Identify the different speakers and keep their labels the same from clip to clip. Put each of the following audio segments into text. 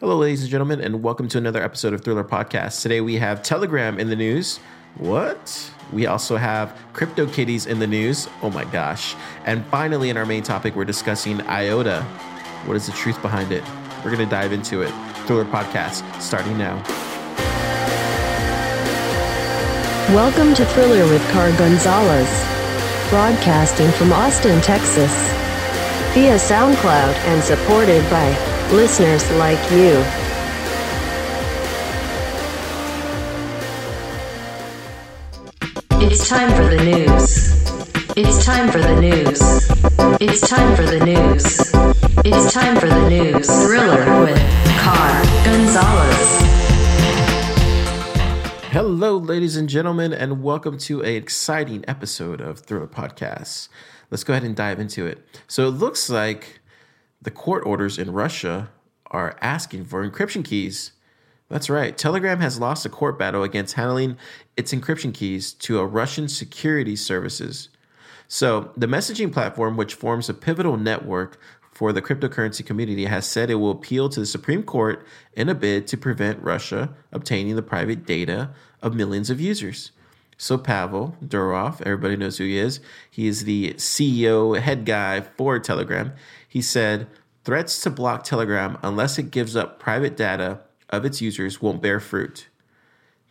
Speaker 1: Hello, ladies and gentlemen, and welcome to another episode of Thriller Podcast. Today we have Telegram in the news. What? We also have CryptoKitties in the news. Oh my gosh. And finally, in our main topic, we're discussing IOTA. What is the truth behind it? We're going to dive into it. Thriller Podcast, starting now.
Speaker 2: Welcome to Thriller with Car Gonzalez, broadcasting from Austin, Texas, via SoundCloud and supported by listeners like you. It's time for the news. It's time for the news. It's time for the news. It's time for the news. Thriller with Car Gonzalez.
Speaker 1: Hello, ladies and gentlemen, and welcome to an exciting episode of Thriller Podcast. Let's go ahead and dive into it. So it looks like the court orders in Russia are asking for encryption keys. That's right. Telegram has lost a court battle against handling its encryption keys to a Russian security services. So, the messaging platform, which forms a pivotal network for the cryptocurrency community, has said it will appeal to the Supreme Court in a bid to prevent Russia obtaining the private data of millions of users. So, Pavel Durov, everybody knows who he is. He is the CEO, head guy for Telegram. He said, Threats to block Telegram unless it gives up private data of its users won't bear fruit.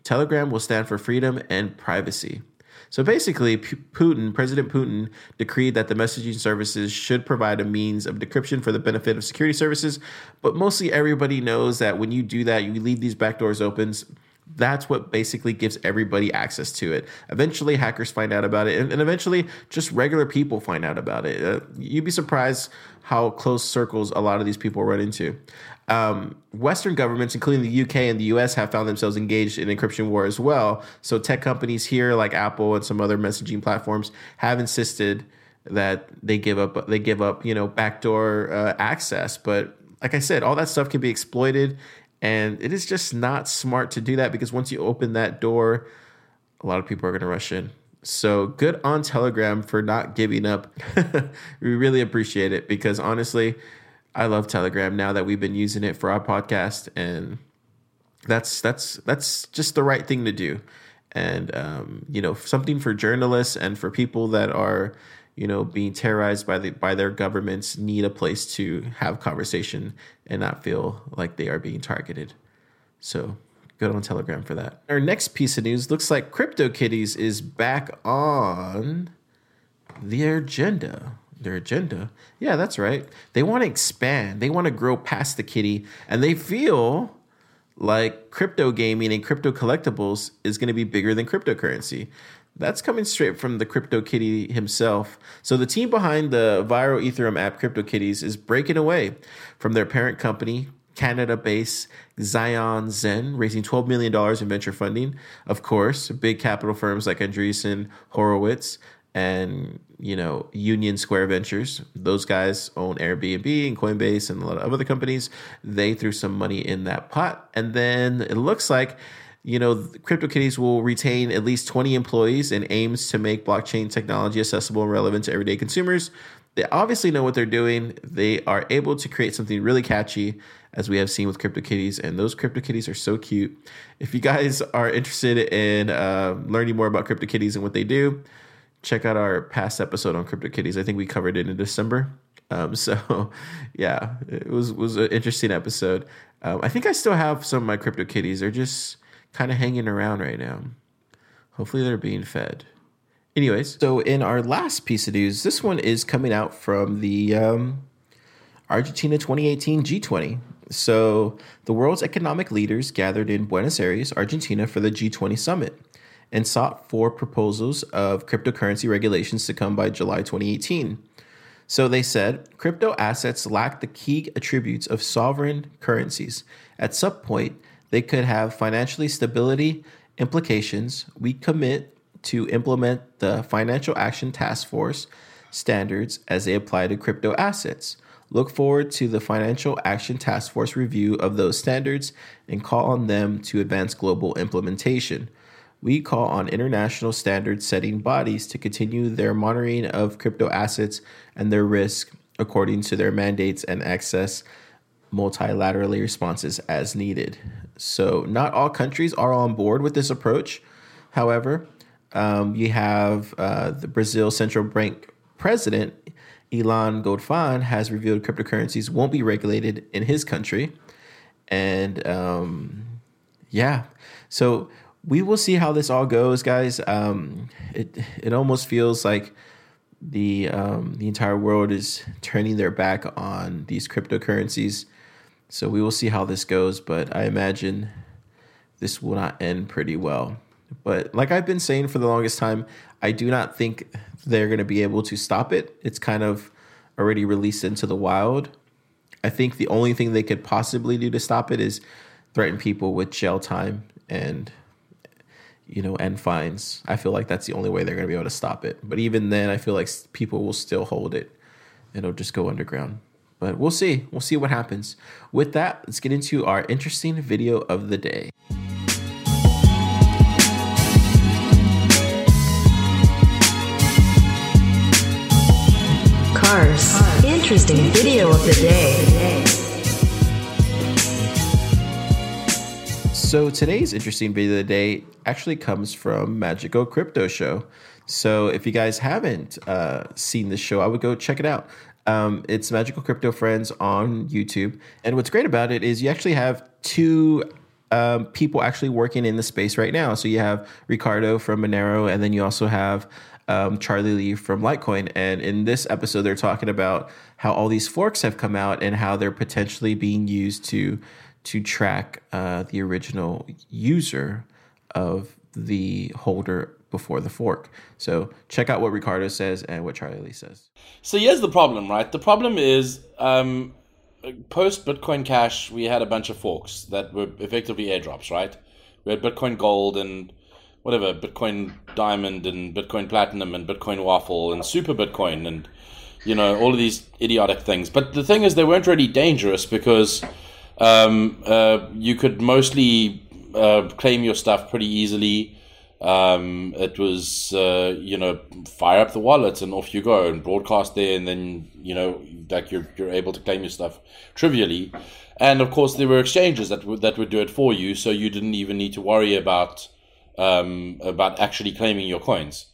Speaker 1: Telegram will stand for freedom and privacy. So basically, Putin, President Putin, decreed that the messaging services should provide a means of decryption for the benefit of security services. But mostly everybody knows that when you do that, you leave these backdoors open. That's what basically gives everybody access to it. Eventually, hackers find out about it, and, and eventually, just regular people find out about it. Uh, you'd be surprised how close circles a lot of these people run into. Um, Western governments, including the UK and the US, have found themselves engaged in encryption war as well. So, tech companies here, like Apple and some other messaging platforms, have insisted that they give up they give up you know backdoor uh, access. But like I said, all that stuff can be exploited, and it is just not smart to do that because once you open that door, a lot of people are going to rush in. So good on Telegram for not giving up. we really appreciate it because honestly, I love Telegram now that we've been using it for our podcast, and that's that's that's just the right thing to do. And um, you know, something for journalists and for people that are you know being terrorized by the by their governments need a place to have conversation and not feel like they are being targeted. So Good on Telegram for that. Our next piece of news looks like CryptoKitties is back on their agenda. Their agenda? Yeah, that's right. They want to expand, they want to grow past the kitty, and they feel like crypto gaming and crypto collectibles is going to be bigger than cryptocurrency. That's coming straight from the CryptoKitty himself. So the team behind the viral Ethereum app CryptoKitties is breaking away from their parent company Canada based Axiom Zen, raising $12 million in venture funding. Of course, big capital firms like Andreessen Horowitz and you know Union Square Ventures. Those guys own Airbnb and Coinbase and a lot of other companies. They threw some money in that pot, and then it looks like you know CryptoKitties will retain at least 20 employees and aims to make blockchain technology accessible and relevant to everyday consumers. They obviously know what they're doing. They are able to create something really catchy as we have seen with CryptoKitties, and those CryptoKitties are so cute. If you guys are interested in uh, learning more about CryptoKitties and what they do, check out our past episode on CryptoKitties. I think we covered it in December. Um, so, yeah, it was was an interesting episode. Um, I think I still have some of my CryptoKitties. They're just kind of hanging around right now. Hopefully, they're being fed. Anyways, so in our last piece of news, this one is coming out from the um, Argentina 2018 G20. So, the world's economic leaders gathered in Buenos Aires, Argentina for the G20 summit and sought for proposals of cryptocurrency regulations to come by July 2018. So they said crypto assets lack the key attributes of sovereign currencies. At some point, they could have financially stability implications. We commit to implement the Financial Action Task Force standards as they apply to crypto assets. Look forward to the Financial Action Task Force review of those standards and call on them to advance global implementation. We call on international standard setting bodies to continue their monitoring of crypto assets and their risk according to their mandates and access multilaterally responses as needed. So, not all countries are on board with this approach. However, um, you have uh, the Brazil Central Bank president, Ilan Goldfajn, has revealed cryptocurrencies won't be regulated in his country. And um, yeah, so we will see how this all goes, guys. Um, it it almost feels like the um, the entire world is turning their back on these cryptocurrencies. So we will see how this goes, but I imagine this will not end pretty well. But like I've been saying for the longest time, I do not think they're going to be able to stop it. It's kind of already released into the wild. I think the only thing they could possibly do to stop it is threaten people with jail time and you know and fines. I feel like that's the only way they're going to be able to stop it. But even then, I feel like people will still hold it. It'll just go underground. But we'll see. We'll see what happens. With that, let's get into our interesting video of the day.
Speaker 2: Cars. Interesting video of the day.
Speaker 1: So today's interesting video of the day actually comes from Magical Crypto Show. So if you guys haven't uh, seen this show, I would go check it out. Um, it's Magical Crypto Friends on YouTube, and what's great about it is you actually have two um, people actually working in the space right now. So you have Ricardo from Monero, and then you also have um, Charlie Lee from Litecoin. And in this episode, they're talking about how all these forks have come out and how they're potentially being used to to track uh, the original user of the holder before the fork. So check out what Ricardo says and what Charlie Lee says.
Speaker 3: So here's the problem, right? The problem is um, post Bitcoin Cash, we had a bunch of forks that were effectively airdrops, right? We had Bitcoin Gold and whatever, Bitcoin Diamond and Bitcoin Platinum and Bitcoin Waffle and Super Bitcoin and you know all of these idiotic things. But the thing is, they weren't really dangerous because um, uh, you could mostly uh, claim your stuff pretty easily. Um, it was, uh, you know, fire up the wallet and off you go and broadcast there, and then you know, like you're you're able to claim your stuff trivially. And of course, there were exchanges that that would do it for you, so you didn't even need to worry about um, about actually claiming your coins.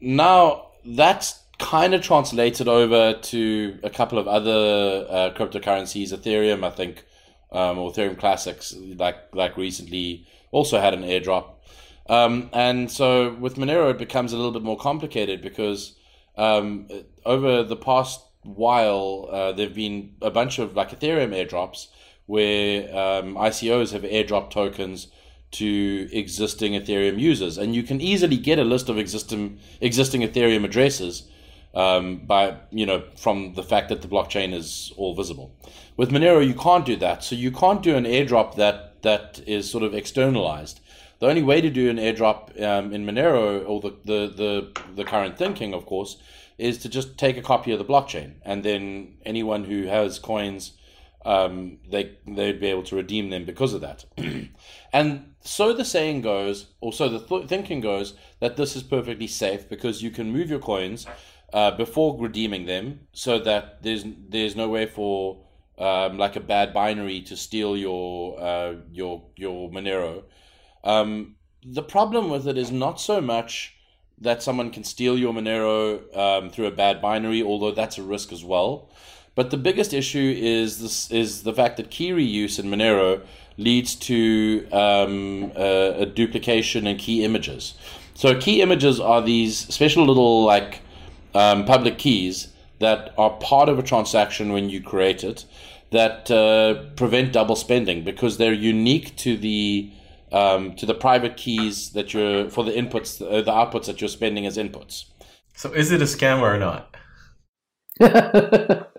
Speaker 3: Now that's kind of translated over to a couple of other uh, cryptocurrencies. Ethereum, I think, um, or Ethereum Classics, like like recently, also had an airdrop. Um, and so with Monero, it becomes a little bit more complicated because um, over the past while, uh, there've been a bunch of like Ethereum airdrops where um, ICOs have airdrop tokens to existing Ethereum users, and you can easily get a list of existing existing Ethereum addresses um, by you know from the fact that the blockchain is all visible. With Monero, you can't do that, so you can't do an airdrop that that is sort of externalized. The only way to do an airdrop um, in Monero, or the, the the the current thinking, of course, is to just take a copy of the blockchain, and then anyone who has coins um, they they'd be able to redeem them because of that. and so the saying goes, or so the th- thinking goes, that this is perfectly safe because you can move your coins uh, before redeeming them, so that there's there's no way for um, like a bad binary to steal your uh, your your Monero. Um, the problem with it is not so much that someone can steal your Monero um, through a bad binary, although that's a risk as well. But the biggest issue is this is the fact that key reuse in Monero leads to um, a, a, duplication in key images. So key images are these special little like um, public keys that are part of a transaction when you create it that uh, prevent double spending because they're unique to the um, to the private keys that you're for the inputs uh, the outputs that you're spending as inputs.
Speaker 4: So is it a scam or not?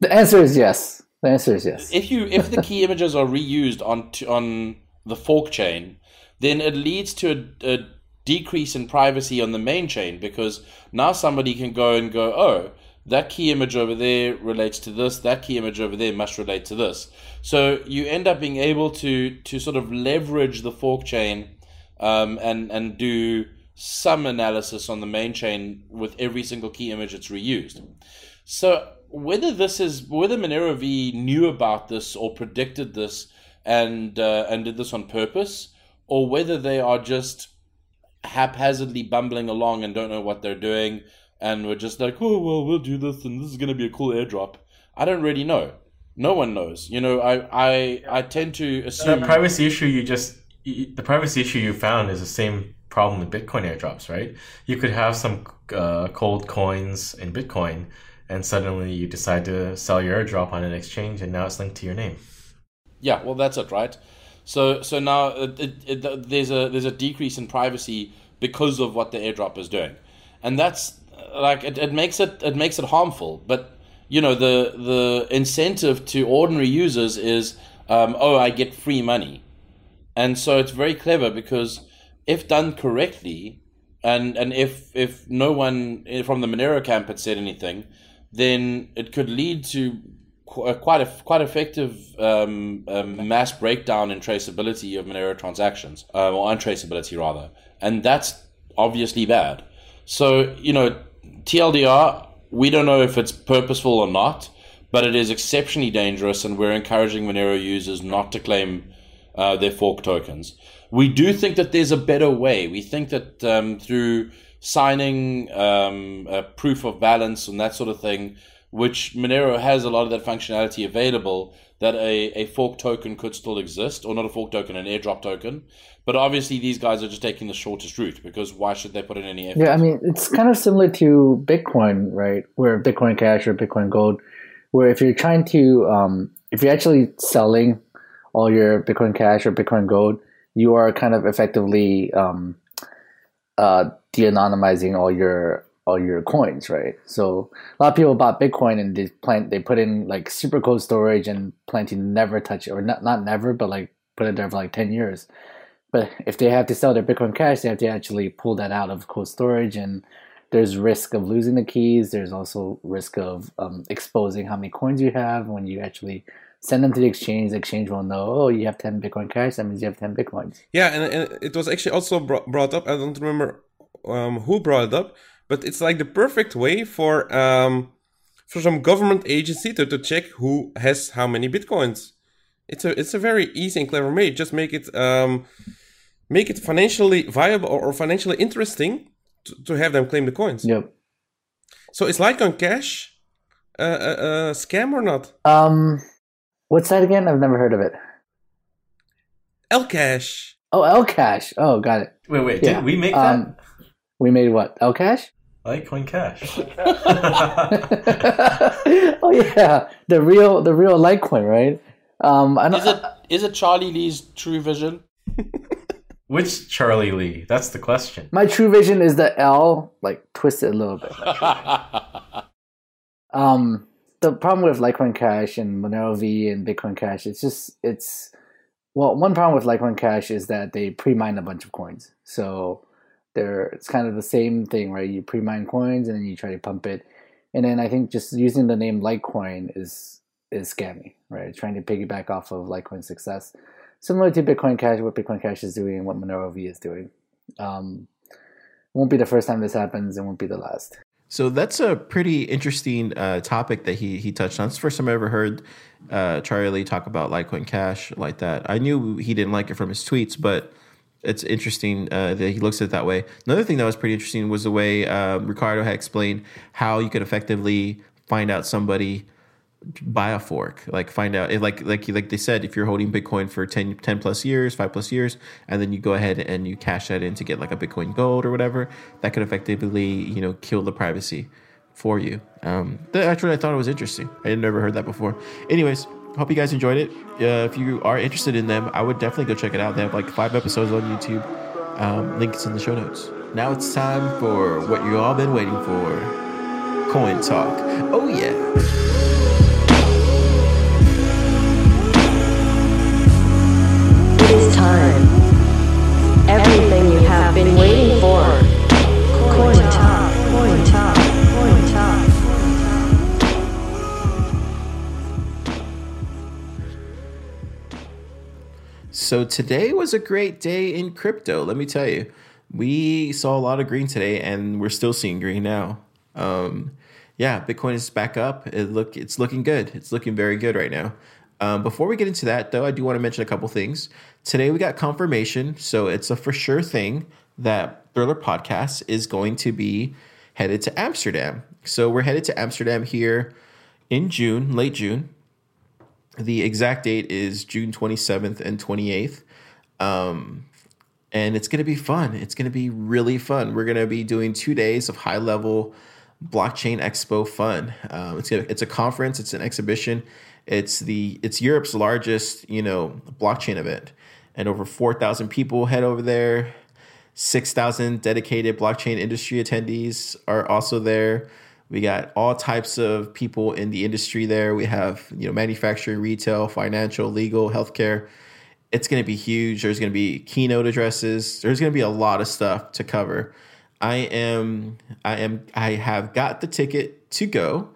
Speaker 5: The answer is yes. The answer is yes.
Speaker 3: If you if the key images are reused on on the fork chain, then it leads to a, a decrease in privacy on the main chain because now somebody can go and go, oh, that key image over there relates to this, that key image over there must relate to this. So you end up being able to to sort of leverage the fork chain um, and and do some analysis on the main chain with every single key image that's reused. So whether this is whether Monero V knew about this or predicted this and uh, and did this on purpose, or whether they are just haphazardly bumbling along and don't know what they're doing and we're just like, oh well, we'll do this and this is going to be a cool airdrop. I don't really know. No one knows. You know, I I I tend to assume
Speaker 4: The privacy issue you just the privacy issue you found is the same problem with Bitcoin airdrops, right? You could have some uh, cold coins in Bitcoin, and suddenly you decide to sell your airdrop on an exchange, and now it's linked to your name.
Speaker 3: Yeah, well, that's it, right? So so now it, it, it, there's a there's a decrease in privacy because of what the airdrop is doing, and that's like it, it makes it it makes it harmful. But you know the the incentive to ordinary users is um, oh I get free money, and so it's very clever because if done correctly, and and if if no one from the Monero camp had said anything, then it could lead to quite a quite effective um, um, mass breakdown in traceability of Monero transactions, um, or untraceability rather, and that's obviously bad. So you know, TLDR, we don't know if it's purposeful or not, but it is exceptionally dangerous, and we're encouraging Monero users not to claim uh, their fork tokens. We do think that there's a better way. We think that um, through signing um, proof of balance and that sort of thing, which Monero has a lot of that functionality available, that a, a fork token could still exist, or not a fork token, an airdrop token. But obviously, these guys are just taking the shortest route because why should they put in any effort?
Speaker 5: Yeah, I mean, it's kind of similar to Bitcoin, right? Where Bitcoin Cash or Bitcoin Gold, where if you're trying to, um, if you're actually selling all your Bitcoin Cash or Bitcoin Gold, you are kind of effectively um, uh, de-anonymizing all your all your coins, right? So a lot of people bought Bitcoin and they plan they put in like super cold storage and plan to never touch it, or not not never, but like put it there for like ten years. But if they have to sell their Bitcoin Cash, they have to actually pull that out of cold storage, and there's risk of losing the keys. There's also risk of um, exposing how many coins you have when you actually send them to the exchange. The exchange will know, oh, you have 10 Bitcoin Cash. That means you have 10 Bitcoins.
Speaker 6: Yeah, and, and it was actually also bro- brought up. I don't remember um, who brought it up, but it's like the perfect way for um, for some government agency to, to check who has how many bitcoins. It's a it's a very easy and clever way. Just make it um, make it financially viable or, or financially interesting to, to have them claim the coins.
Speaker 5: Yep.
Speaker 6: So is Litecoin Cash a, a, a scam or not?
Speaker 5: Um, what's that again? I've never heard of it.
Speaker 6: Lcash.
Speaker 5: Oh, Lcash. Oh, got it.
Speaker 4: Wait, wait,
Speaker 5: Yeah.
Speaker 4: did we make
Speaker 5: Um, we made what? Lcash?
Speaker 4: that? Litecoin Cash.
Speaker 5: oh yeah, the real the real Litecoin, right? Um, I don't,
Speaker 3: Is it is it Charlie Lee's true vision?
Speaker 4: Which Charlie Lee? That's the question.
Speaker 5: my true vision is the L like twisted a little bit. Um, the problem with Litecoin Cash and Monero V and Bitcoin Cash, it's just it's well, one problem with Litecoin Cash is that they pre-mine a bunch of coins. So they're it's kind of the same thing, right? You pre-mine coins and then you try to pump it, and then I think just using the name Litecoin is is scammy, right? Trying to piggyback off of Litecoin's success, similar to Bitcoin Cash, what Bitcoin Cash is doing and what Monero V is doing. Um, won't be the first time this happens, and won't be the last.
Speaker 1: So that's a pretty interesting uh, topic that he he touched on. It's the first time I ever heard uh, Charlie talk about Litecoin Cash like that. I knew he didn't like it from his tweets, but it's interesting uh, that he looks at it that way. Another thing that was pretty interesting was the way uh, Ricardo had explained how you could effectively find out somebody buy a fork like find out like like like they said if you're holding bitcoin for 10, 10 plus years 5 plus years and then you go ahead and you cash that in to get like a bitcoin gold or whatever that could effectively you know kill the privacy for you. Um that actually i thought it was interesting. I had never heard that before. Anyways hope you guys enjoyed it. Uh, if you are interested in them i would definitely go check it out. They have like five episodes on youtube. Um, links in the show notes. Now it's time for what you all been waiting for. Coin talk. Oh yeah So today was a great day in crypto. Let me tell you, we saw a lot of green today, and we're still seeing green now. Um, yeah, Bitcoin is back up. It look it's looking good. It's looking very good right now. Um, before we get into that, though, I do want to mention a couple things. Today we got confirmation, so it's a for sure thing that Thriller Podcast is going to be headed to Amsterdam. So we're headed to Amsterdam here in June, late June. The exact date is June 27th and 28th. Um, and it's going to be fun. It's going to be really fun. We're going to be doing two days of high level blockchain expo fun. Um, it's, a, it's a conference, it's an exhibition. It's the it's Europe's largest, you know, blockchain event. And over 4,000 people head over there. 6,000 dedicated blockchain industry attendees are also there. We got all types of people in the industry there. We have, you know, manufacturing, retail, financial, legal, healthcare. It's going to be huge. There's going to be keynote addresses. There's going to be a lot of stuff to cover. I am I am I have got the ticket to go.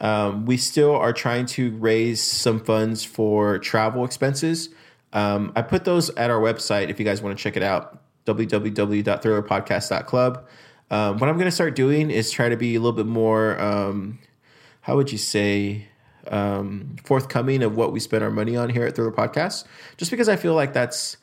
Speaker 1: Um, we still are trying to raise some funds for travel expenses. Um, I put those at our website if you guys want to check it out www.thrillerpodcast.club. Um, what I'm going to start doing is try to be a little bit more, um, how would you say, um, forthcoming of what we spend our money on here at Thriller Podcast, just because I feel like that's,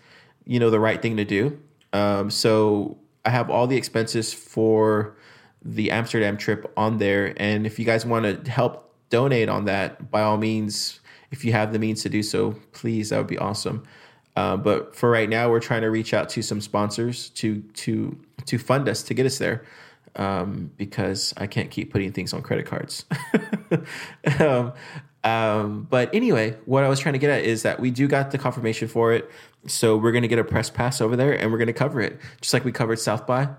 Speaker 1: you know, the right thing to do. Um, so I have all the expenses for the Amsterdam trip on there. And if you guys want to help donate on that, by all means, if you have the means to do so, please, that would be awesome. Uh, but for right now, we're trying to reach out to some sponsors to to to fund us to get us there, um, because I can't keep putting things on credit cards. um, um, but anyway, what I was trying to get at is that we do got the confirmation for it, so we're gonna get a press pass over there and we're gonna cover it just like we covered South by.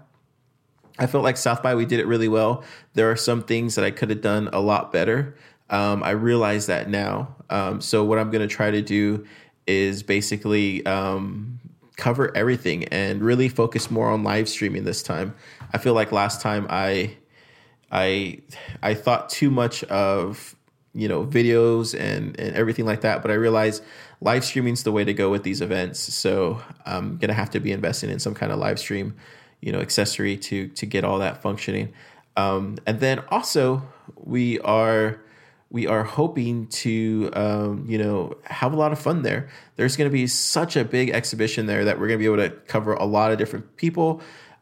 Speaker 1: I felt like South by we did it really well. There are some things that I could have done a lot better. Um, I realize that now. Um, so what I'm to try to do is basically um, cover everything and really focus more on live streaming this time. I feel like last time I I I thought too much of you know videos and and everything like that, but I realized live streaming is the way to go with these events. So I'm gonna have to be investing in some kind of live stream, you know, accessory to to get all that functioning. Um, and then also we are we are hoping to um, you know have a lot of fun there. There's going to be such a big exhibition there that we're going to be able to cover a lot of different people.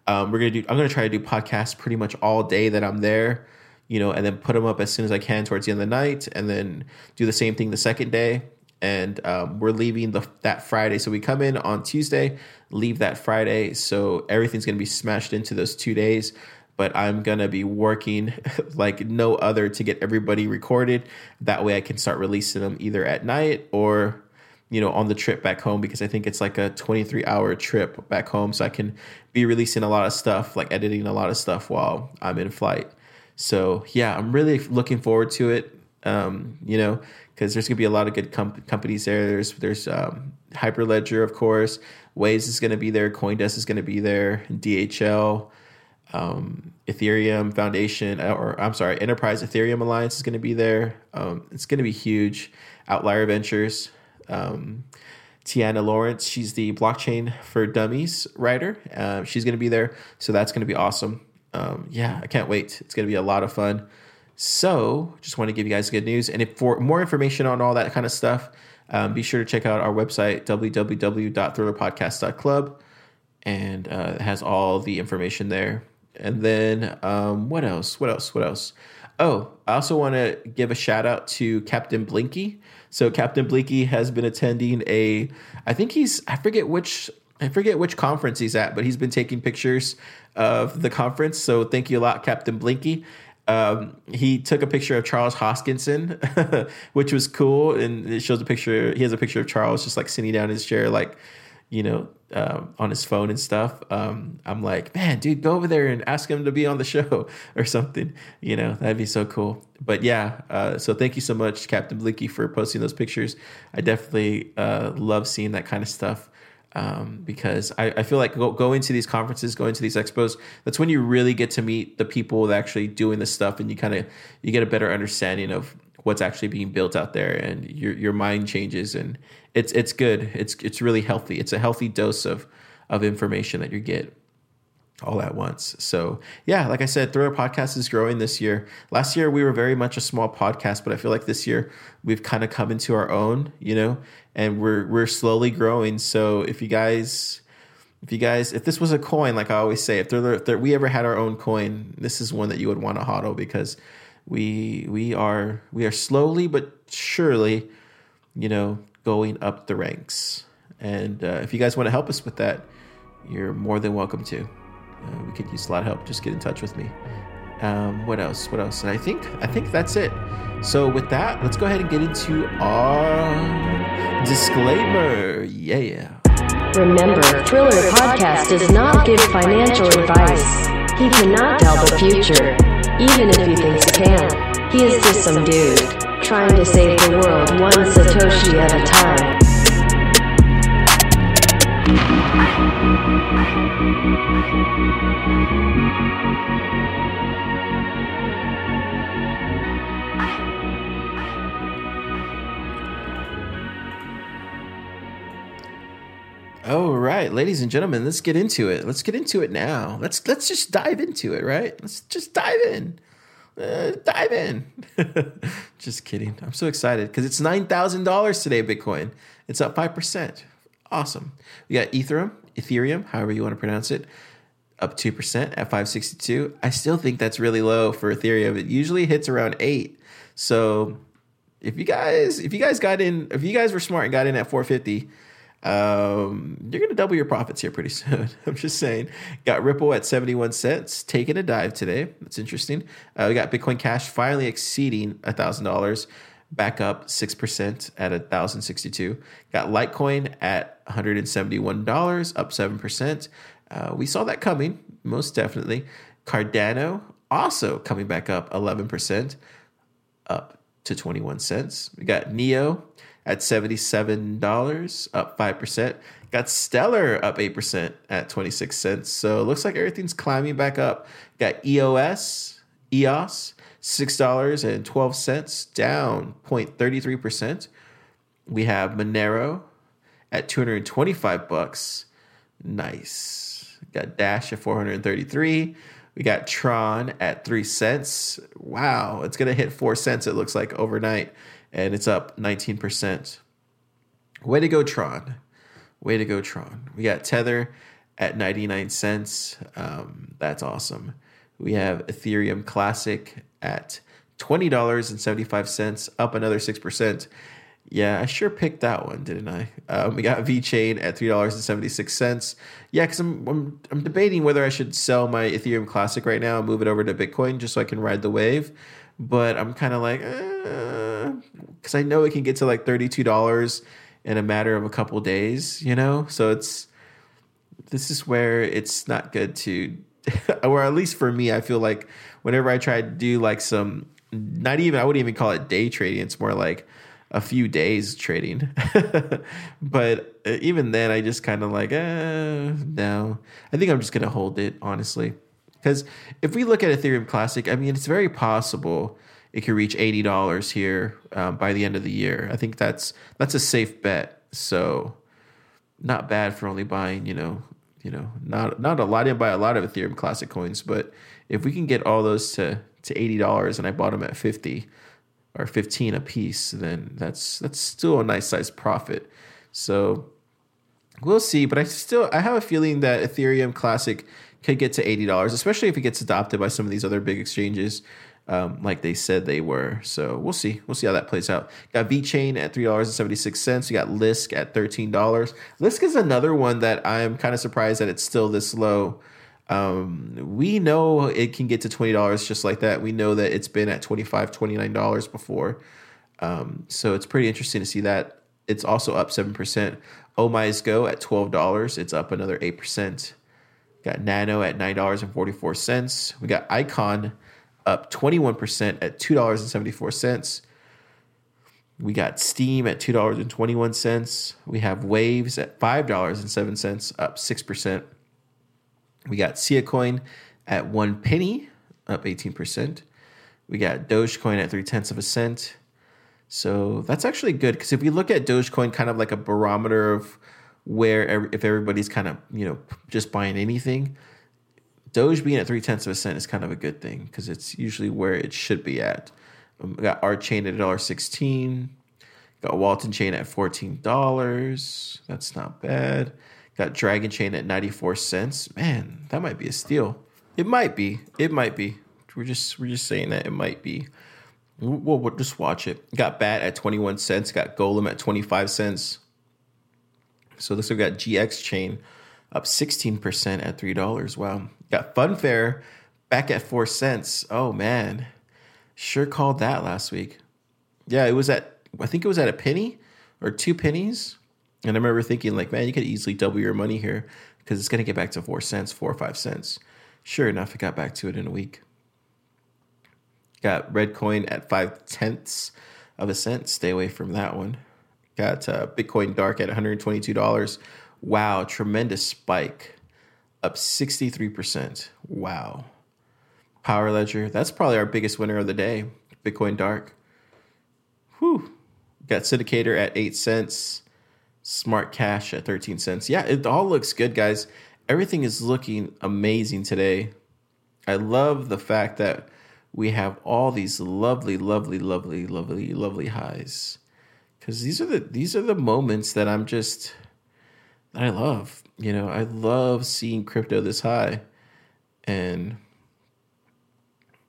Speaker 1: Um, we're going to do i'm going to try to do podcasts pretty much all day that i'm there you know and then put them up as soon as i can towards the end of the night and then do the same thing the second day. And um, we're leaving the that friday. So we come in on tuesday leave that friday. So everything's going to be smashed into those two days but I'm gonna be working like no other to get everybody recorded. That way I can start releasing them either at night or you know on the trip back home because I think it's like a 23 hour trip back home so I can be releasing a lot of stuff like editing a lot of stuff while I'm in flight. So yeah, I'm really looking forward to it. Um, you know, because there's gonna be a lot of good com- companies there. There's there's um, Hyperledger, of course. Waves is gonna be there. CoinDesk is gonna be there. DHL um, Ethereum Foundation, uh, or I'm sorry, Enterprise Ethereum Alliance is going to be there. Um, it's going to be huge. Outlier Ventures, um, Tiana Laurence, she's the blockchain for dummies writer. Uh, she's going to be there, so that's going to be awesome. Um, yeah, I can't wait. It's going to be a lot of fun. So, just want to give you guys good news. And if for more information on all that kind of stuff, um, be sure to check out our website www.thrillerpodcast.club, and uh, it has all the information there. And then um, what else? What else? What else? Oh, I also want to give a shout out to Captain Blinky. So Captain Blinky has been attending a, I think he's, I forget which, I forget which conference he's at, but he's been taking pictures of the conference. So thank you a lot, Captain Blinky. Um, he took a picture of Charles Hoskinson, which was cool, and it shows a picture. He has a picture of Charles just like sitting down in his chair, like you know, um, on his phone and stuff. Um, I'm like, man, dude, go over there and ask him to be on the show or something. You know, that'd be so cool. But yeah, uh, so thank you so much, Captain Blinky, for posting those pictures. I definitely uh, love seeing that kind of stuff. Um, because I, I, feel like go, going to these conferences, going to these expos, that's when you really get to meet the people that actually doing this stuff, and you kind of you get a better understanding of what's actually being built out there, and your your mind changes, and it's it's good. It's it's really healthy. It's a healthy dose of of information that you get. all at once. So yeah, like I said, Thriller Podcast is growing this year. Last year we were very much a small podcast, but I feel like this year we've kind of come into our own, you know, and we're we're slowly growing. So if you guys if you guys if this was a coin, like I always say, if, if there, we ever had our own coin, this is one that you would want to hodl because we we are we are slowly but surely, you know, going up the ranks. And uh, if you guys want to help us with that, you're more than welcome to. Uh, we could use a lot of help. Just get in touch with me. Um, what else? What else? And I think I think that's it. So with that, let's go ahead and get into our disclaimer. Yeah. Yeah.
Speaker 2: Remember, Thriller Podcast does not give financial advice. He cannot tell the future, even if he thinks he can. He is just some dude trying to save the world one Satoshi at a time.
Speaker 1: All right, ladies and gentlemen, let's get into it. Let's get into it now. Let's let's just dive into it, right? Let's just dive in. Uh, dive in. just kidding. I'm so excited because it's nine thousand dollars today. Bitcoin. It's up five percent. Awesome. We got Ethereum, Ethereum, however you want to pronounce it, up two percent at five sixty two. I still think that's really low for Ethereum. It usually hits around eight. So if you guys if you guys got in if you guys were smart and got in at four fifty um, you're going to double your profits here pretty soon. I'm just saying. Got Ripple at 71 cents, taking a dive today. That's interesting. Uh, we got Bitcoin Cash finally exceeding $1,000, back up 6% at 1,062. Got Litecoin at $171, up 7%. Uh, we saw that coming, most definitely. Cardano also coming back up 11%, up to 21 cents. We got Neo at $77, up 5%. Got Stellar up 8% at 26 cents. So it looks like everything's climbing back up. Got EOS, EOS, $6.12, down 0.33%. We have Monero at 225 bucks. Nice. Got Dash at 433. We got Tron at 3 cents. Wow, it's going to hit 4 cents it looks like overnight and it's up 19%. Way to go, Tron. Way to go, Tron. We got Tether at 99 cents. Um, that's awesome. We have Ethereum Classic at $20.75, up another 6%. Yeah, I sure picked that one, didn't I? Um, we got VeChain at three dollars and seventy six cents. Yeah, because I'm, I'm I'm debating whether I should sell my Ethereum Classic right now and move it over to Bitcoin just so I can ride the wave. But I'm kind of like, because uh, I know it can get to like thirty two dollars in a matter of a couple days, you know. So it's this is where it's not good to, or at least for me, I feel like whenever I try to do like some, not even I wouldn't even call it day trading. It's more like a few days trading. but uh, even then, I just kind of like, uh, no. I think I'm just going to hold it, honestly. Because if we look at Ethereum Classic, I mean, it's very possible it could reach $80 here um, by the end of the year. I think that's that's a safe bet. So not bad for only buying, you know, you know, not not a lot. Didn't buy a lot of Ethereum Classic coins, but if we can get all those to to eighty dollars, and I bought them at fifty, or 15 a piece, then that's that's still a nice size profit. So we'll see, but I still I have a feeling that Ethereum Classic could get to $80, especially if it gets adopted by some of these other big exchanges. Um, like they said they were. So we'll see. We'll see how that plays out. Got VeChain at three dollars and seventy six cents. You got Lisk at thirteen dollars. Lisk is another one that I'm kind of surprised that it's still this low. Um, we know it can get to $20 just like that. We know that it's been at $25, $29 before. Um, so it's pretty interesting to see that. It's also up 7%. OmiseGO at $12. It's up another 8%. Got Nano at $9.44. We got Icon up 21% at $2.74. We got Steem at $2.21. We have Waves at $5.07, up 6%. We got Sia Coin at one penny, up 18%. We got Dogecoin at three tenths of a cent. So that's actually good because if we look at Dogecoin kind of like a barometer of where if everybody's kind of you know just buying anything, Doge being at three tenths of a cent is kind of a good thing because it's usually where it should be at. Um, got RChain at a dollar sixteen. Got Walton chain at fourteen dollars. That's not bad. Got Dragon chain at ninety four cents. Man, that might be a steal. It might be. It might be. We're just we're just saying that it might be. We'll, we'll just watch it. Got Bat at twenty one cents. Got Golem at twenty five cents. So this we've got GX chain up sixteen percent at three dollars. Wow. Got Funfair back at four cents. Oh man, sure called that last week. Yeah, it was at I think it was at a penny or two pennies. And I remember thinking, like, man, you could easily double your money here because it's going to get back to four cents, four or five cents. Sure enough, it got back to it in a week. Got ReddCoin at five tenths of a cent. Stay away from that one. Got uh, Bitcoin Dark at $122. Wow, tremendous spike. Up 63%. Wow. Power Ledger, that's probably our biggest winner of the day. Bitcoin Dark. Whew. Got Syndicator at 8 cents. Smart Cash at 13 cents. Yeah, it all looks good, guys. Everything is looking amazing today. I love the fact that we have all these lovely, lovely, lovely, lovely, lovely highs. Cause these are the these are the moments that I'm just that I love. You know, I love seeing crypto this high. And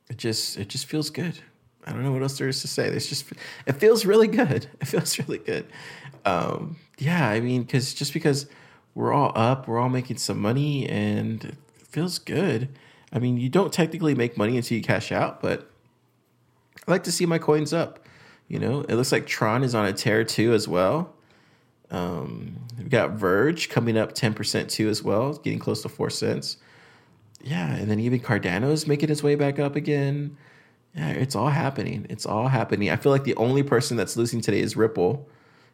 Speaker 1: it just it just feels good. I don't know what else there is to say. It's just it feels really good. It feels really good. Um, yeah, I mean, because just because we're all up, we're all making some money, and it feels good. I mean, you don't technically make money until you cash out, but I like to see my coins up. You know, it looks like Tron is on a tear too as well. Um, we got Verge coming up ten percent too as well, getting close to four cents. Yeah, and then even Cardano's making its way back up again. Yeah, it's all happening. It's all happening. I feel like the only person that's losing today is Ripple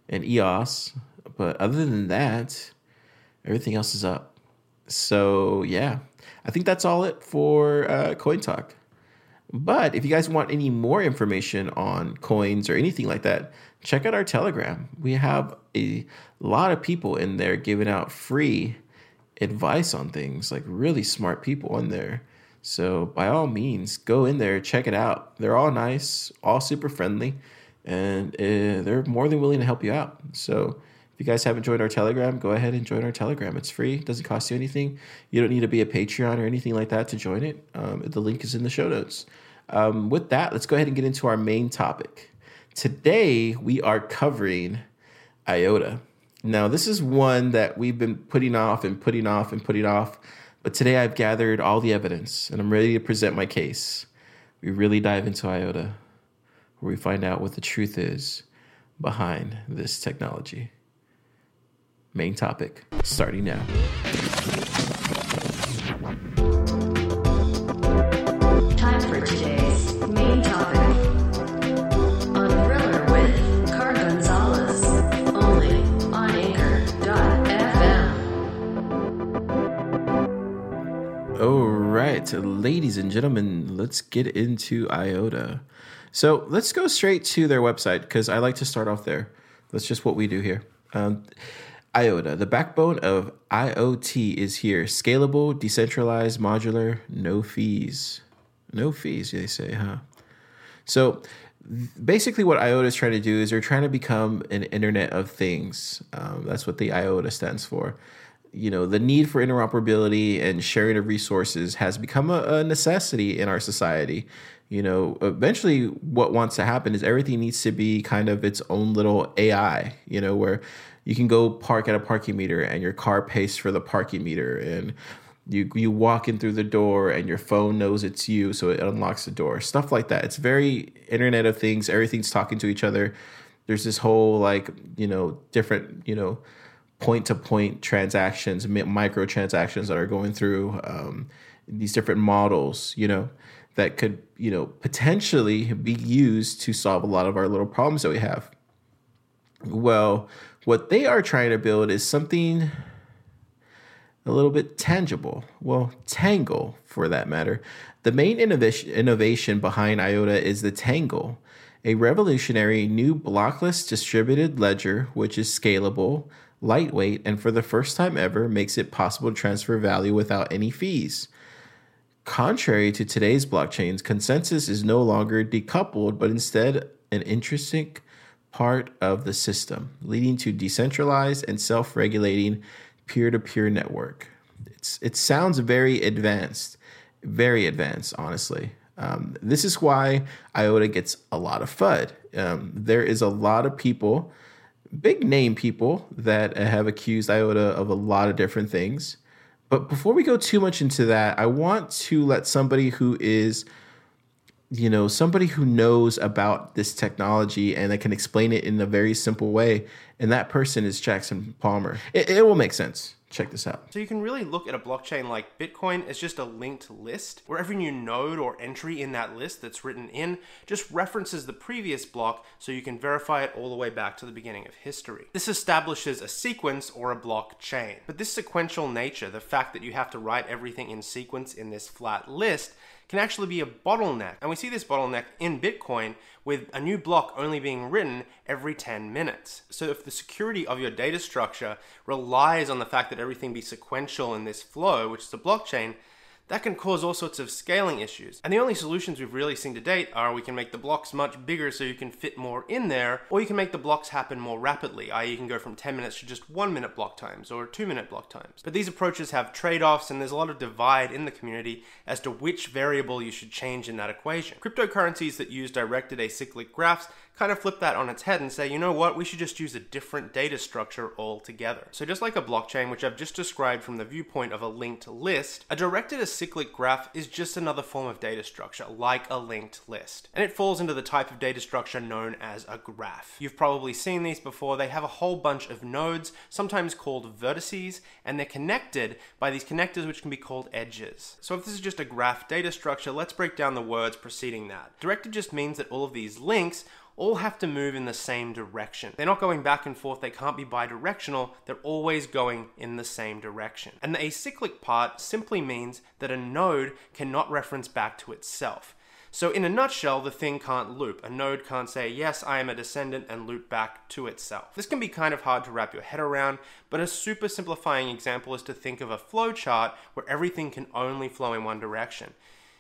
Speaker 1: and EOS, but other than that, everything else is up. So yeah, I think that's all it for uh, Coin Talk. But if you guys want any more information on coins or anything like that, check out our Telegram. We have a lot of people in there giving out free advice on things, like really smart people in there. So by all means, go in there, check it out. They're all nice, all super friendly, and uh, they're more than willing to help you out. So if you guys haven't joined our Telegram, go ahead and join our Telegram. It's free, doesn't cost you anything. You don't need to be a Patreon or anything like that to join it. Um, the link is in the show notes. Um, with that, let's go ahead and get into our main topic. Today, we are covering IOTA. Now, this is one that we've been putting off and putting off and putting off, but today I've gathered all the evidence and I'm ready to present my case. We really dive into IOTA, where we find out what the truth is behind this technology. Main topic starting now.
Speaker 2: Time for today's main topic. On Thriller with Car Gonzalez. Only on Anchor.fm.
Speaker 1: All right, ladies and gentlemen, let's get into IOTA. So let's go straight to their website because I like to start off there. That's just what we do here. Um, IOTA, the backbone of IoT, is here. Scalable, decentralized, modular, no fees. No fees, they say, huh? So basically, what IOTA is trying to do is they're trying to become an Internet of Things. Um, that's what the IOTA stands for. You know, the need for interoperability and sharing of resources has become a, a necessity in our society. You know, eventually, what wants to happen is everything needs to be kind of its own little AI, you know, where you can go park at a parking meter and your car pays for the parking meter. And you you walk in through the door and your phone knows it's you so it unlocks the door. Stuff like that. It's very internet of things. Everything's talking to each other. There's this whole like you know different you know point to point transactions micro transactions that are going through um, these different models you know that could you know potentially be used to solve a lot of our little problems that we have. Well what they are trying to build is something a little bit tangible. Well, Tangle for that matter. The main innovation, behind IOTA is the Tangle, a revolutionary new blockless distributed ledger which is scalable, lightweight, and for the first time ever makes it possible to transfer value without any fees. Contrary to today's blockchains, consensus is no longer decoupled, but instead an intrinsic part of the system, leading to decentralized and self-regulating peer-to-peer network. It's it sounds very advanced, very advanced, honestly. Um, this is why IOTA gets a lot of FUD. Um, there is a lot of people, big name people, that have accused IOTA of a lot of different things. But before we go too much into that, I want to let somebody who is, you know, somebody who knows about this technology and that can explain it in a very simple way, and that person is Jackson Palmer. It, it will make sense. Check this out.
Speaker 7: So you can really look at a blockchain like Bitcoin as just a linked list, where every new node or entry in that list that's written in just references the previous block so you can verify it all the way back to the beginning of history. This establishes a sequence or a blockchain. But this sequential nature, the fact that you have to write everything in sequence in this flat list, can actually be a bottleneck. And we see this bottleneck in Bitcoin with a new block only being written every 10 minutes. So if the security of your data structure relies on the fact that everything be sequential in this flow, which is a blockchain, that can cause all sorts of scaling issues. And the only solutions we've really seen to date are we can make the blocks much bigger so you can fit more in there, or you can make the blocks happen more rapidly, i.e., you can go from 10 minutes to just one minute block times or two minute block times. But these approaches have trade offs, and there's a lot of divide in the community as to which variable you should change in that equation. Cryptocurrencies that use directed acyclic graphs kind of flip that on its head and say, you know what, we should just use a different data structure altogether. So just like a blockchain, which I've just described from the viewpoint of a linked list, a directed acyclic graph is just another form of data structure, like a linked list. And it falls into the type of data structure known as a graph. You've probably seen these before. They have a whole bunch of nodes, sometimes called vertices, and they're connected by these connectors which can be called edges. So if this is just a graph data structure, let's break down the words preceding that. Directed just means that all of these links all have to move in the same direction. They're not going back and forth, they can't be bidirectional, they're always going in the same direction. And the acyclic part simply means that a node cannot reference back to itself. So, in a nutshell, the thing can't loop. A node can't say, Yes, I am a descendant, and loop back to itself. This can be kind of hard to wrap your head around, but a super simplifying example is to think of a flowchart where everything can only flow in one direction.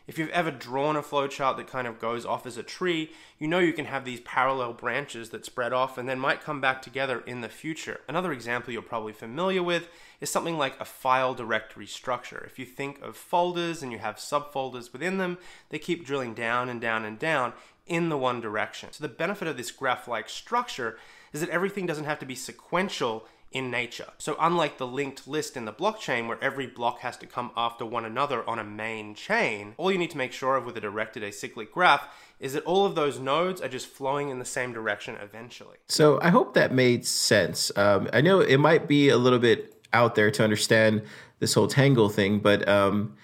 Speaker 7: If you've ever drawn a flowchart that kind of goes off as a tree, you know you can have these parallel branches that spread off and then might come back together in the future. Another example you're probably familiar with is something like a file directory structure. If you think of folders and you have subfolders within them, they keep drilling down and down and down in the one direction. So the benefit of this graph-like structure is that everything doesn't have to be sequential in nature. So unlike the linked list in the blockchain where every block has to come after one another on a main chain, all you need to make sure of with a directed acyclic graph is that all of those nodes are just flowing in the same direction eventually.
Speaker 1: So I hope that made sense. Um, I know it might be a little bit out there to understand this whole tangle thing, but um,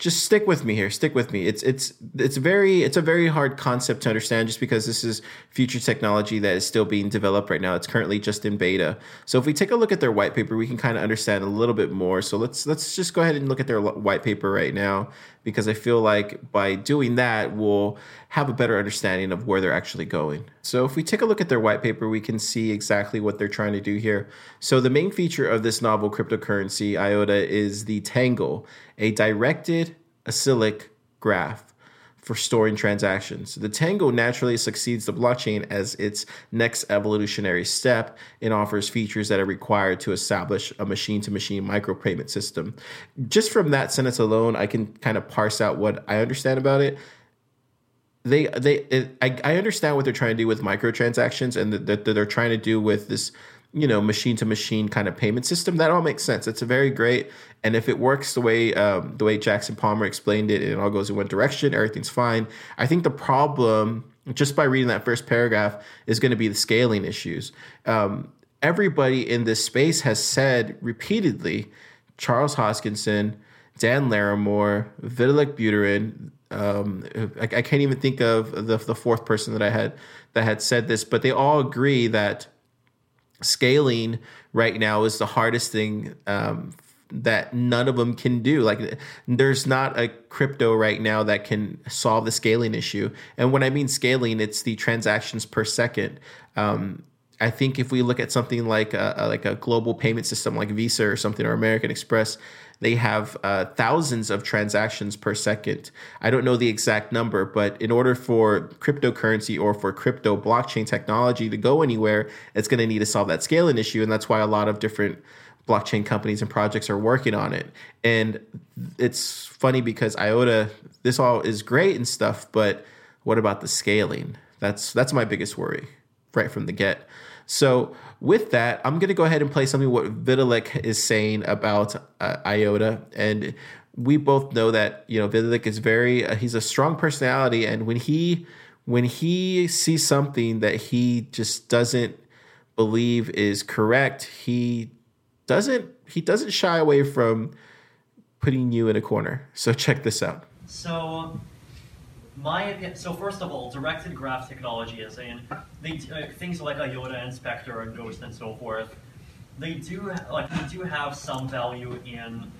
Speaker 1: just stick with me here. Stick with me. It's it's it's very it's a very hard concept to understand just because this is future technology that is still being developed right now. It's currently just in beta. So if we take a look at their white paper, we can kind of understand a little bit more. So let's let's just go ahead and look at their white paper right now because I feel like by doing that we'll have a better understanding of where they're actually going. So if we take a look at their white paper, we can see exactly what they're trying to do here. So the main feature of this novel cryptocurrency IOTA is the Tangle, a directed acyclic graph for storing transactions. The Tangle naturally succeeds the blockchain as its next evolutionary step. and offers features that are required to establish a machine to machine micropayment system. Just from that sentence alone, I can kind of parse out what I understand about it. They, they, it, I, I understand what they're trying to do with microtransactions and that they're trying to do with this you know machine to machine kind of payment system that all makes sense. It's a very great and if it works the way um, the way jackson palmer explained it and it all goes in one direction everything's fine. I think the problem just by reading that first paragraph is going to be the scaling issues. Um, everybody in this space has said repeatedly charles hoskinson dan larimer vitalik buterin um, I, I, can't even think of the, the fourth person that I had that had said this, but they all agree that scaling right now is the hardest thing um, that none of them can do. Like, there's not a crypto right now that can solve the scaling issue. And when I mean scaling, it's the transactions per second. Um, I think if we look at something like a, like a global payment system like Visa or something or American Express, they have uh, thousands of transactions per second. I don't know the exact number, but in order for cryptocurrency or for crypto blockchain technology to go anywhere, it's going to need to solve that scaling issue, and that's why a lot of different blockchain companies and projects are working on it. And it's funny because IOTA, this all is great and stuff, but what about the scaling? That's that's my biggest worry right from the get. So with that, I'm going to go ahead and play something what Vitalik is saying about uh, IOTA, and we both know that you know Vitalik is very uh, he's a strong personality, and when he when he sees something that he just doesn't believe is correct, he doesn't he doesn't shy away from putting you in a corner. So check this out.
Speaker 8: So my so first of all, directed graph technology is in they, uh, things like IOTA and Spectre and Ghost and so forth. They do like they do have some value in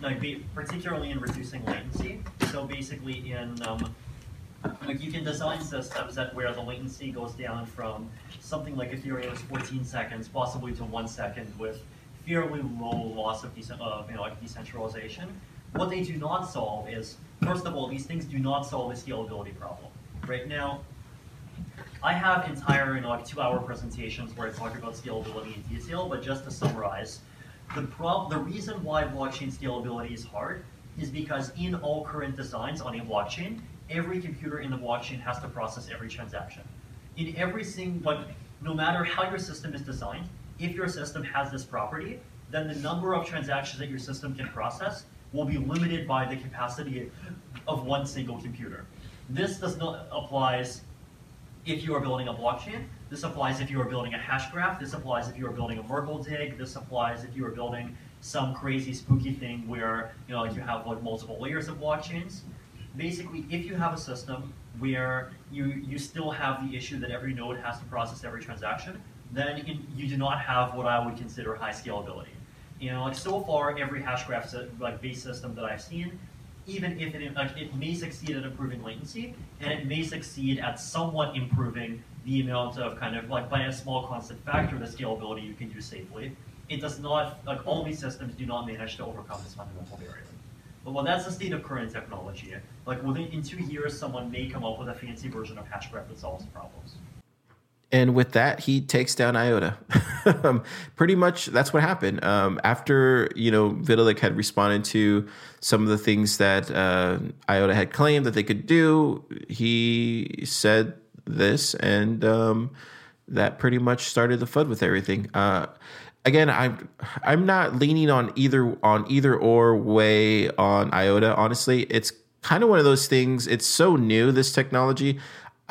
Speaker 8: like be, particularly in reducing latency. So basically, in um, like you can design systems that where the latency goes down from something like Ethereum's 14 seconds, possibly to one second, with fairly low loss of, you know, like decentralization. What they do not solve is, first of all, these things do not solve a scalability problem. Right now, I have entire, you know, like two-hour presentations where I talk about scalability in detail, but just to summarize, the prob- the reason why blockchain scalability is hard is because in all current designs on a blockchain, every computer in the blockchain has to process every transaction. In every single, like, no matter how your system is designed, if your system has this property, then the number of transactions that your system can process will be limited by the capacity of one single computer. This does not applies if you are building a blockchain. This applies if you are building a hash graph. This applies if you are building a Merkle DAG. This applies if you are building some crazy spooky thing where you know you have like multiple layers of blockchains. Basically, if you have a system where you you still have the issue that every node has to process every transaction, then in, you do not have what I would consider high scalability. You know, like so far, every hash graph like base system that I've seen, even if it like it may succeed at improving latency, and it may succeed at somewhat improving the amount of kind of like by a small constant factor the scalability you can do safely. It does not like all these systems do not manage to overcome this fundamental barrier. But well, that's the state of current technology. Like within in two years, someone may come up with a fancy version of Hashgraph that solves the problems.
Speaker 1: And with that, he takes down IOTA. Um, pretty much that's what happened. Um, after, you know, Vitalik had responded to some of the things that uh, IOTA had claimed that they could do, he said this, and um, that pretty much started the FUD with everything. Uh, again, I'm I'm not leaning on either on either or way on IOTA. Honestly, it's kind of one of those things. It's so new this technology.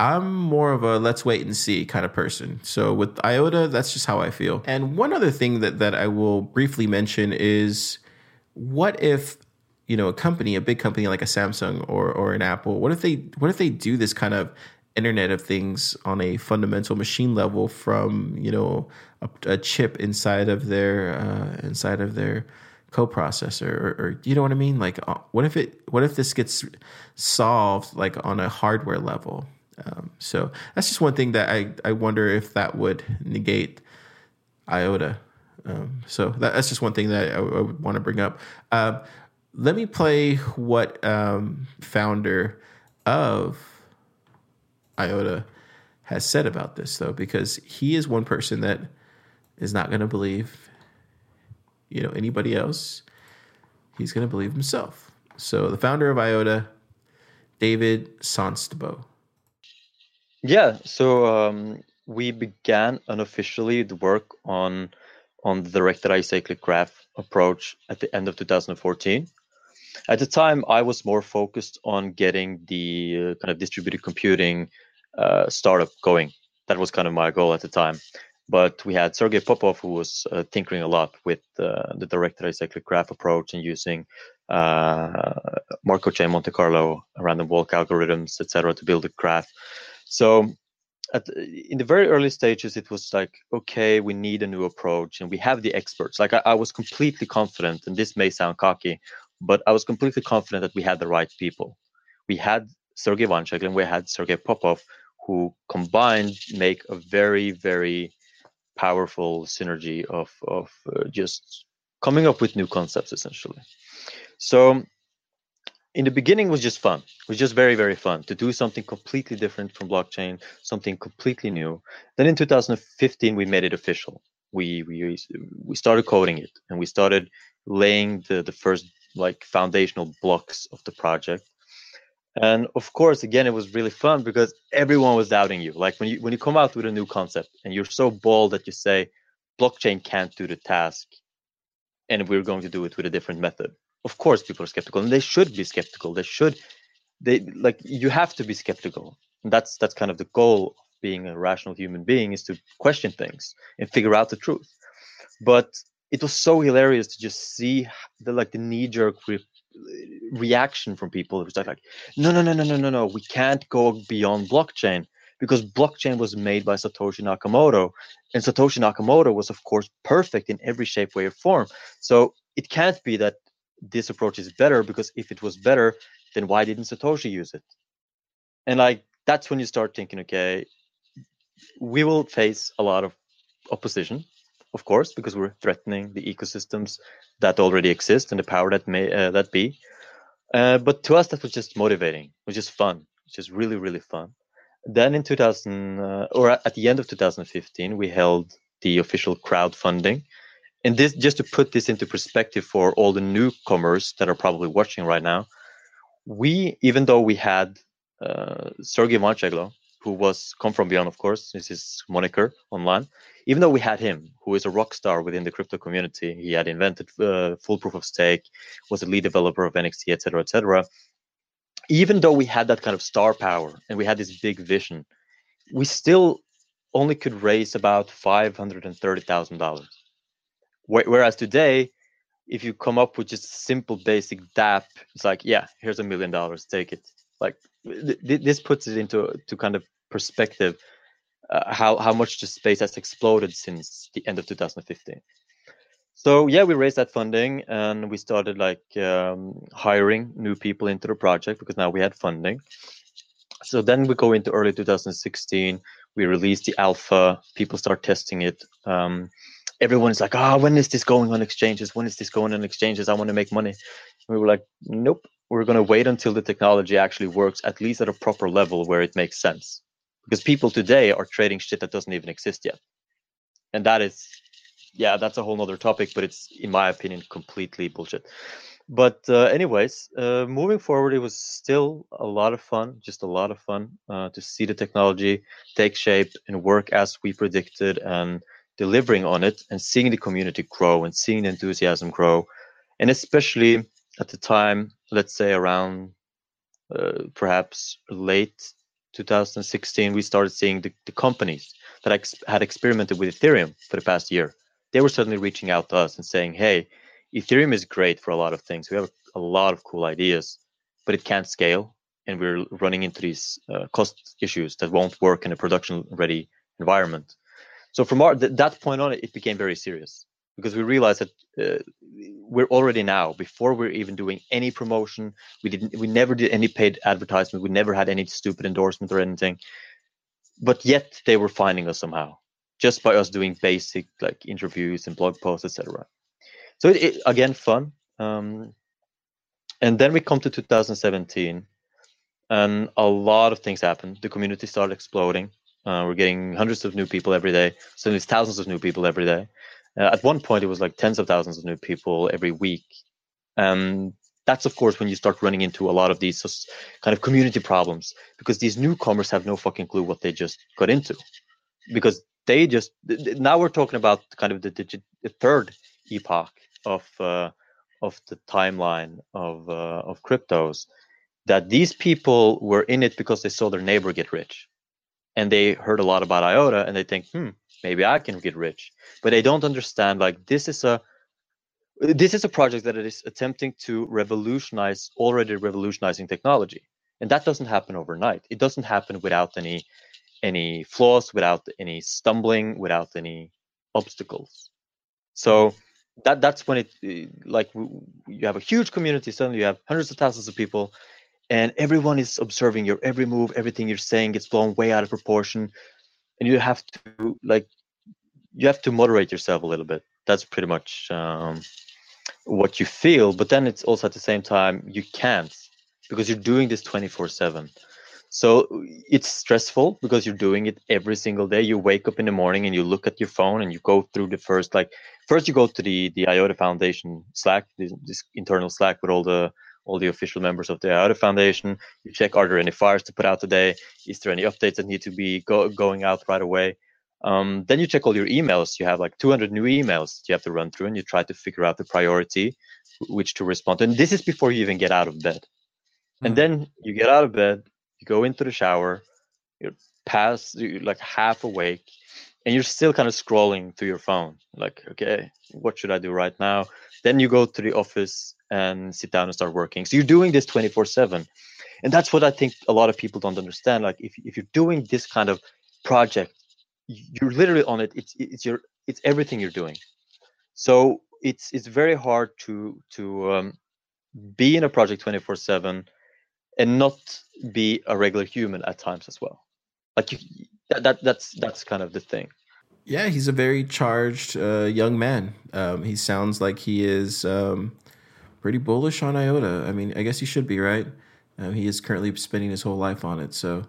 Speaker 1: I'm more of a let's wait and see kind of person. So with IOTA, that's just how I feel. And one other thing that that I will briefly mention is what if you know a company, a big company like a Samsung or or an Apple, what if they what if they do this kind of Internet of Things on a fundamental machine level from you know a, a chip inside of their uh, inside of their coprocessor or, or you know what I mean? Like, uh, what if it? What if this gets solved like on a hardware level? Um, so that's just one thing that I, I wonder if that would negate IOTA. Um, so that, that's just one thing that I, I would want to bring up. Uh, let me play what um, founder of IOTA has said about this, though, because he is one person that is not going to believe, you know, anybody else. He's going to believe himself. So the founder of IOTA, David Sonstebo.
Speaker 9: Yeah, so um, we began unofficially the work on on the directed acyclic graph approach at the end of 2014. At the time, I was more focused on getting the uh, kind of distributed computing uh, startup going. That was kind of my goal at the time. But we had Sergey Popov, who was uh, tinkering a lot with uh, the directed acyclic graph approach and using uh, Markov chain Monte Carlo random walk algorithms, etc., to build a graph. So at, in the very early stages, it was like, okay, we need a new approach, and we have the experts. Like I, I was completely confident, and this may sound cocky, but I was completely confident that we had the right people. We had Sergey Ivancheglo and we had Sergey Popov, who combined make a very, very powerful synergy of of uh, just coming up with new concepts essentially. So in the beginning was just fun. It was just very very fun to do something completely different from blockchain, something completely new. Then in 2015 we made it official. We we we started coding it and we started laying the the first like foundational blocks of the project and of course again it was really fun because everyone was doubting you like when you when you come out with a new concept and you're so bold that you say blockchain can't do the task and we're going to do it with a different method of course people are skeptical and they should be skeptical. They should they like you have to be skeptical. And that's that's kind of the goal of being a rational human being is to question things and figure out the truth. But it was so hilarious to just see the like the knee jerk re- reaction from people it was like, like no no no no no no no we can't go beyond blockchain because blockchain was made by satoshi nakamoto and satoshi nakamoto was of course perfect in every shape way or form. So it can't be that this approach is better because if it was better then why didn't satoshi use it and like that's when you start thinking okay we will face a lot of opposition of course, because we're threatening the ecosystems that already exist and the power that may uh, that be. Uh, but to us, that was just motivating. Was just fun. Was just really, really fun. Then in 2000, uh, or at the end of 2015, we held the official crowdfunding. And this, just to put this into perspective for all the newcomers that are probably watching right now, we, even though we had uh, Sergey Ivancheglo, who was come from beyond, of course, this is moniker online. Even though we had him, who is a rock star within the crypto community, he had invented uh, full proof of stake, was a lead developer of NXT, etc., etc. Even though we had that kind of star power and we had this big vision, we still only could raise about five hundred and thirty thousand dollars. Whereas today, if you come up with just simple basic DAP, it's like, yeah, here's a million dollars, take it. Like th- this puts it into to kind of perspective uh, how how much the space has exploded since the end of 2015 so yeah we raised that funding and we started like um, hiring new people into the project because now we had funding so then we go into early 2016 we release the alpha people start testing it um, everyone is like ah oh, when is this going on exchanges? When is this going on exchanges? I want to make money. And we were like nope. We're going to wait until the technology actually works at least at a proper level where it makes sense. Because people today are trading shit that doesn't even exist yet. And that is yeah that's a whole nother topic but it's in my opinion completely bullshit. But uh, anyways uh, moving forward it was still a lot of fun just a lot of fun uh, to see the technology take shape and work as we predicted and delivering on it and seeing the community grow and seeing the enthusiasm grow and especially at the time, let's say around uh, perhaps late 2016, we started seeing the, the companies that ex- had experimented with Ethereum for the past year. They were suddenly reaching out to us and saying, hey, Ethereum is great for a lot of things. We have a lot of cool ideas, but it can't scale. And we're running into these uh, cost issues that won't work in a production ready environment. So from our, th- that point on, it became very serious because we realized that uh, we're already now before we're even doing any promotion we didn't we never did any paid advertisement. We never had any stupid endorsement or anything. But yet they were finding us somehow just by us doing basic like interviews and blog posts etc so it, it, again fun. Um, and then we come to 2017 and a lot of things happened. The community started exploding uh, we're getting hundreds of new people every day so there's thousands of new people every day uh, at one point, it was like tens of thousands of new people every week. And that's, of course, when you start running into a lot of these kind of community problems because these newcomers have no fucking clue what they just got into. Because they just, now we're talking about kind of the, the, the third epoch of, uh, of the timeline of, uh, of cryptos that these people were in it because they saw their neighbor get rich and they heard a lot about iota and they think hmm maybe i can get rich. But they don't understand like this is a this is a project that is attempting to revolutionize already revolutionizing technology. And that doesn't happen overnight. It doesn't happen without any any flaws without any stumbling without any obstacles. So that that's when it like you have a huge community. Suddenly you have hundreds of thousands of people and everyone is observing your every move everything you're saying gets blown way out of proportion and you have to like you have to moderate yourself a little bit. That's pretty much um, what you feel. But then it's also at the same time you can't because you're doing this 24 7 so it's stressful because you're doing it every single day you wake up in the morning and you look at your phone and you go through the first like first you go to the the iota foundation slack this, this internal slack with all the all the official members of the iota foundation. You check are there any fires to put out today? Is there any updates that need to be go, going out right away? Um, then you check all your emails. You have like 200 new emails that you have to run through and you try to figure out the priority which to respond to. And this is before you even get out of bed. And then you get out of bed you go into the shower you're past you're like half awake and you're still kind of scrolling through your phone. Like okay what should i do right now then you go to the office and sit down and start working. So you're doing this 24 7 and that's what i think a lot of people don't understand. Like if, if you're doing this kind of project you're literally on it. It's it's your it's everything you're doing. So it's it's very hard to to um, be in a project 24 7 and not be a regular human at times as well. Like you, that, that that's that's kind of the thing
Speaker 1: Yeah, he's a very charged uh, young man. Um, he sounds like he is um, pretty bullish on IOTA. I mean, I guess he should be, right? Um, he is currently spending his whole life on it. So,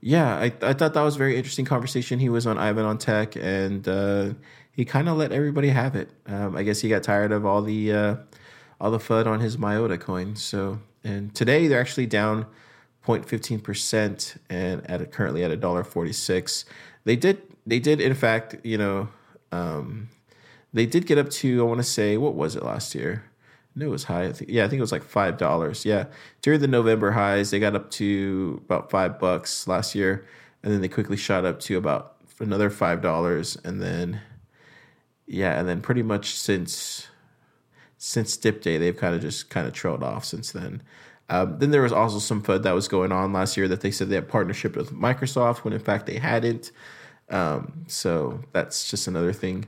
Speaker 1: yeah, I, I thought that was a very interesting conversation. He was on Ivan on Tech, and uh, he kind of let everybody have it. Um, I guess he got tired of all the uh, all the FUD on his Myota coin. So, and today they're actually down 0.15 percent, and at a, currently at a dollar forty six. They did they did in fact you know um, they did get up to I want to say what was it last year? I knew it was high. I think, yeah, I think it was like five dollars. Yeah, during the November highs, they got up to about five bucks last year, and then they quickly shot up to about another five dollars, and then yeah, and then pretty much since since dip day, they've kind of just kind of trailed off since then. Um, then there was also some FUD that was going on last year that they said they had partnership with Microsoft when in fact they hadn't. Um, so that's just another thing.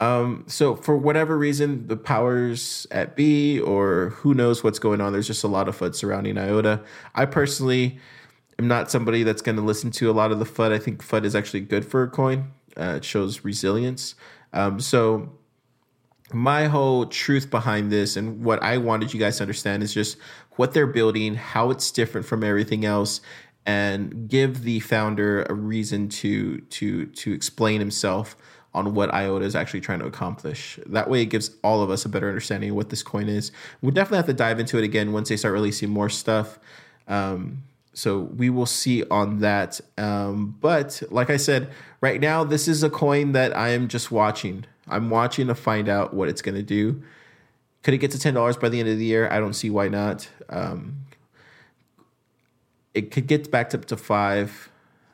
Speaker 1: Um, so for whatever reason, the powers at B or who knows what's going on, there's just a lot of FUD surrounding IOTA. I personally am not somebody that's going to listen to a lot of the FUD. I think FUD is actually good for a coin. Uh, it shows resilience. Um, so my whole truth behind this and what I wanted you guys to understand is just what they're building, how it's different from everything else, and give the founder a reason to to to explain himself on what IOTA is actually trying to accomplish. That way, it gives all of us a better understanding of what this coin is. We'll definitely have to dive into it again once they start releasing more stuff. Um, so we will see on that. Um, but like I said, right now, this is a coin that I am just watching. I'm watching to find out what it's going to do. Could it get to ten dollars by the end of the year? I don't see why not. Um, it could get back up to five.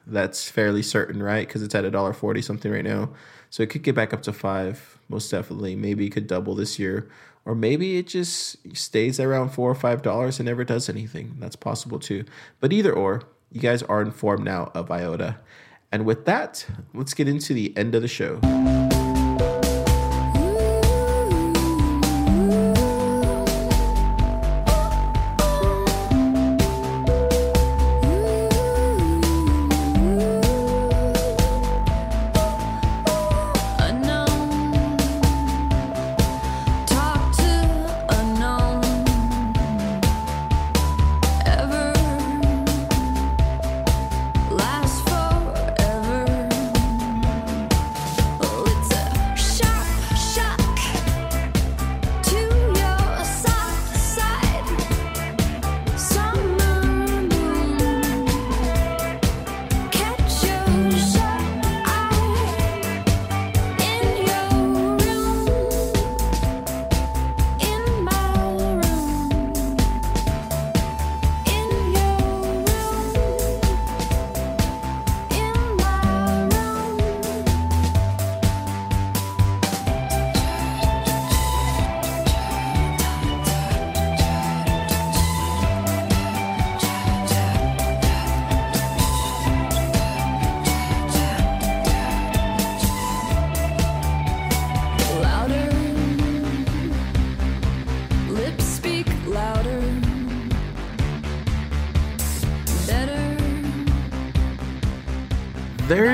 Speaker 1: That's fairly certain, right? Because it's at a dollar forty something right now. So it could get back up to five, most definitely. Maybe it could double this year, or maybe it just stays around four or five dollars and never does anything. That's possible too. But either or, you guys are informed now of IOTA. And with that, let's get into the end of the show.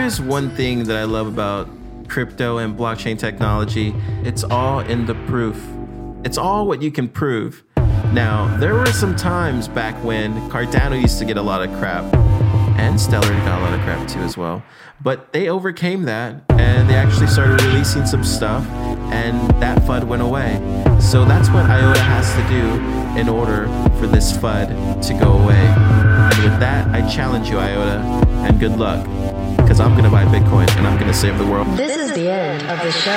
Speaker 1: Is one thing that I love about crypto and blockchain technology. It's all in the proof. It's all what you can prove. Now, there were some times back when Cardano used to get a lot of crap, and Stellar got a lot of crap too as well. But they overcame that, and they actually started releasing some stuff, and that FUD went away. So that's what IOTA has to do in order for this FUD to go away. And with that, I challenge you, IOTA, and good luck, because I'm going to buy Bitcoin and I'm going to save the world.
Speaker 2: This is the end of the show.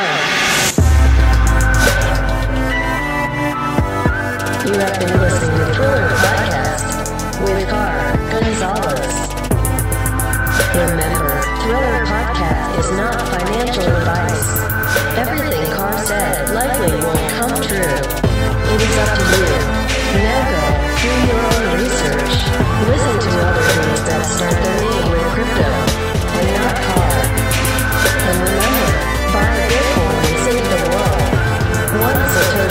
Speaker 2: You have been listening to Thriller Podcast with Carr Gonzalez. Remember, Thriller Podcast is not financial advice. Everything Carr said likely won't come true. It is up to you. Now go, do your own research. Listen to other things that start their name with crypto. And remember, buy Bitcoin and save the world. Once a